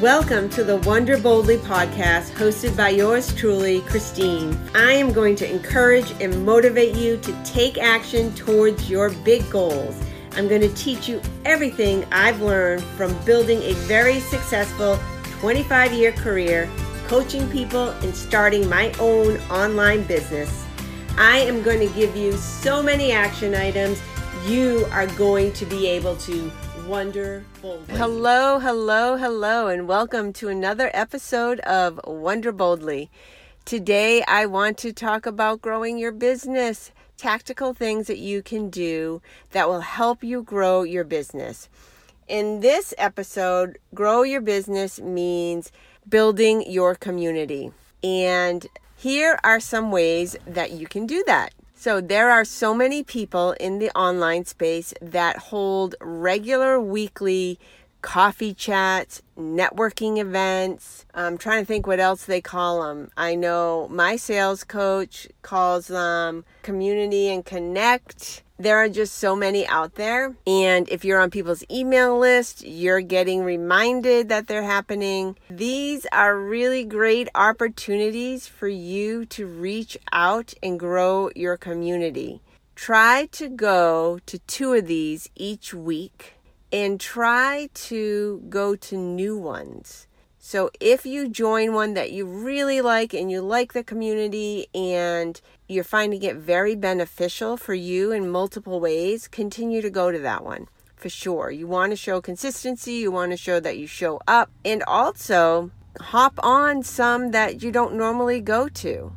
Welcome to the Wonder Boldly podcast hosted by yours truly, Christine. I am going to encourage and motivate you to take action towards your big goals. I'm going to teach you everything I've learned from building a very successful 25 year career, coaching people, and starting my own online business. I am going to give you so many action items you are going to be able to wonder boldly. Hello, hello, hello, and welcome to another episode of Wonder Boldly. Today, I want to talk about growing your business, tactical things that you can do that will help you grow your business. In this episode, grow your business means building your community. And here are some ways that you can do that. So, there are so many people in the online space that hold regular weekly coffee chats, networking events. I'm trying to think what else they call them. I know my sales coach calls them community and connect. There are just so many out there. And if you're on people's email list, you're getting reminded that they're happening. These are really great opportunities for you to reach out and grow your community. Try to go to two of these each week and try to go to new ones. So if you join one that you really like and you like the community and you're finding it very beneficial for you in multiple ways, continue to go to that one for sure. You want to show consistency, you want to show that you show up, and also hop on some that you don't normally go to.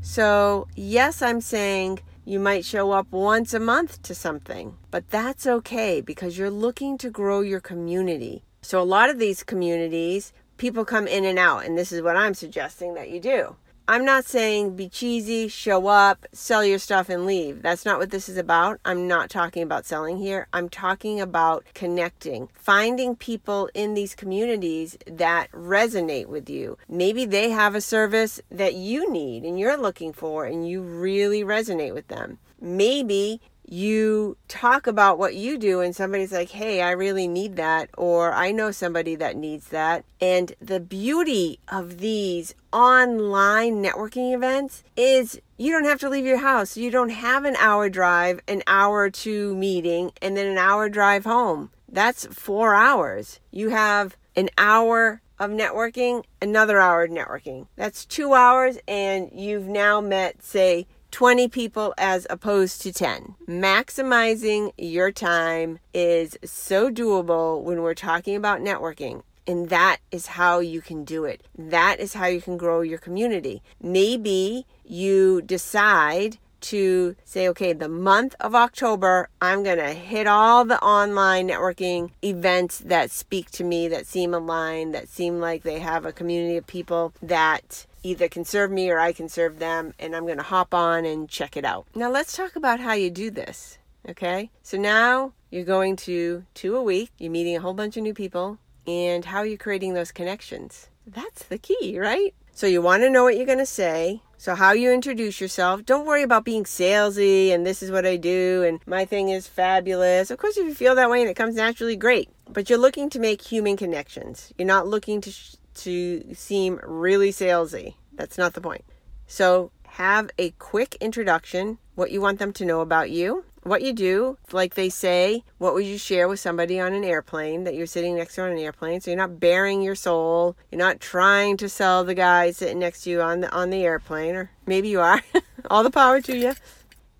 So, yes, I'm saying you might show up once a month to something, but that's okay because you're looking to grow your community. So, a lot of these communities people come in and out, and this is what I'm suggesting that you do. I'm not saying be cheesy, show up, sell your stuff, and leave. That's not what this is about. I'm not talking about selling here. I'm talking about connecting, finding people in these communities that resonate with you. Maybe they have a service that you need and you're looking for, and you really resonate with them. Maybe you talk about what you do and somebody's like, hey, I really need that, or I know somebody that needs that. And the beauty of these online networking events is you don't have to leave your house. You don't have an hour drive, an hour to meeting, and then an hour drive home. That's four hours. You have an hour of networking, another hour of networking. That's two hours, and you've now met, say, 20 people as opposed to 10. Maximizing your time is so doable when we're talking about networking. And that is how you can do it. That is how you can grow your community. Maybe you decide to say, okay, the month of October, I'm going to hit all the online networking events that speak to me, that seem aligned, that seem like they have a community of people that either can serve me or I can serve them, and I'm going to hop on and check it out. Now, let's talk about how you do this. Okay, so now you're going to two a week, you're meeting a whole bunch of new people, and how are you creating those connections? That's the key, right? So, you want to know what you're going to say. So, how you introduce yourself. Don't worry about being salesy and this is what I do and my thing is fabulous. Of course, if you feel that way and it comes naturally, great. But you're looking to make human connections. You're not looking to sh- to seem really salesy. That's not the point. So, have a quick introduction, what you want them to know about you, what you do. Like they say, what would you share with somebody on an airplane that you're sitting next to on an airplane? So you're not baring your soul. You're not trying to sell the guy sitting next to you on the on the airplane, or maybe you are. All the power to you.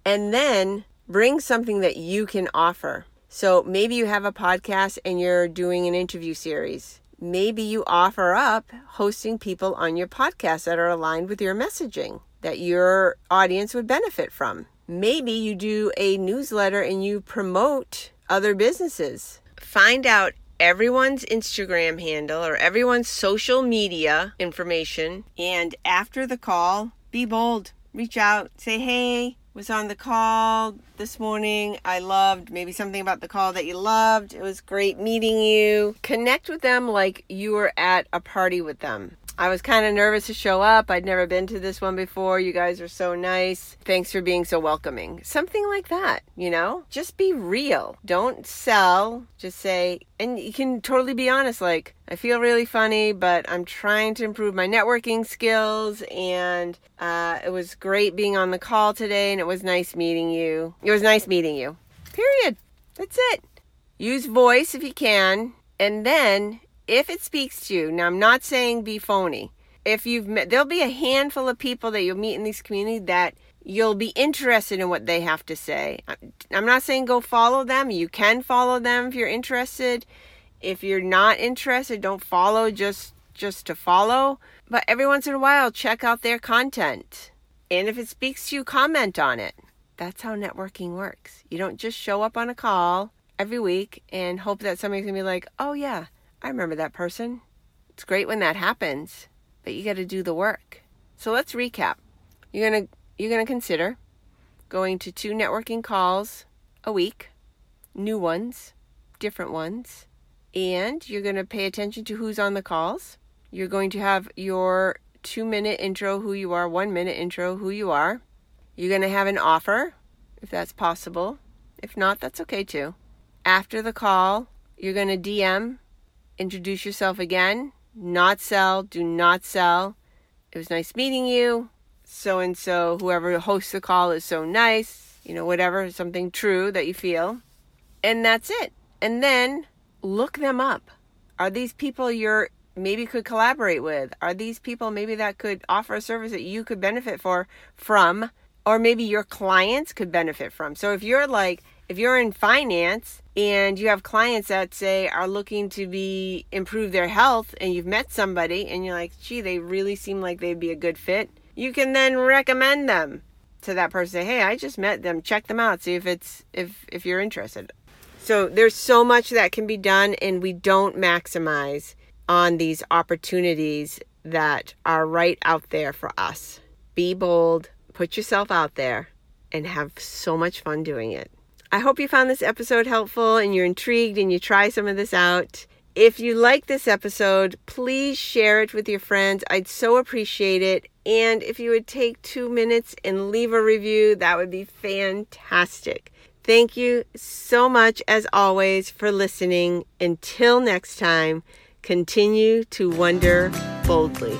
And then bring something that you can offer. So maybe you have a podcast and you're doing an interview series maybe you offer up hosting people on your podcast that are aligned with your messaging that your audience would benefit from. Maybe you do a newsletter and you promote other businesses. Find out everyone's Instagram handle or everyone's social media information. And after the call, be bold. Reach out, say, hey, was on the call this morning. I loved maybe something about the call that you loved. It was great meeting you. Connect with them like you were at a party with them. I was kind of nervous to show up. I'd never been to this one before. You guys are so nice. Thanks for being so welcoming. Something like that, you know? Just be real. Don't sell. Just say, and you can totally be honest, like, I feel really funny, but I'm trying to improve my networking skills. And uh, it was great being on the call today, and it was nice meeting you. It was nice meeting you. Period. That's it. Use voice if you can. And then if it speaks to you, now I'm not saying be phony. If you've met, there'll be a handful of people that you'll meet in this community that you'll be interested in what they have to say. I'm not saying go follow them. You can follow them if you're interested. If you're not interested, don't follow just just to follow. But every once in a while, check out their content. And if it speaks to you, comment on it. That's how networking works. You don't just show up on a call every week and hope that somebody's gonna be like, oh yeah, I remember that person. It's great when that happens, but you got to do the work. So let's recap. You're going to you're going to consider going to two networking calls a week, new ones, different ones, and you're going to pay attention to who's on the calls. You're going to have your 2-minute intro who you are, 1-minute intro who you are. You're going to have an offer if that's possible. If not, that's okay too. After the call, you're going to DM introduce yourself again. Not sell, do not sell. It was nice meeting you. So and so, whoever hosts the call is so nice, you know, whatever, something true that you feel. And that's it. And then look them up. Are these people you're maybe could collaborate with? Are these people maybe that could offer a service that you could benefit for from or maybe your clients could benefit from? So if you're like if you're in finance and you have clients that say are looking to be improve their health and you've met somebody and you're like gee they really seem like they'd be a good fit you can then recommend them to that person. Say hey i just met them. Check them out. See if it's if if you're interested. So there's so much that can be done and we don't maximize on these opportunities that are right out there for us. Be bold put yourself out there and have so much fun doing it I hope you found this episode helpful and you're intrigued and you try some of this out. If you like this episode, please share it with your friends. I'd so appreciate it. And if you would take two minutes and leave a review, that would be fantastic. Thank you so much, as always, for listening. Until next time, continue to wonder boldly.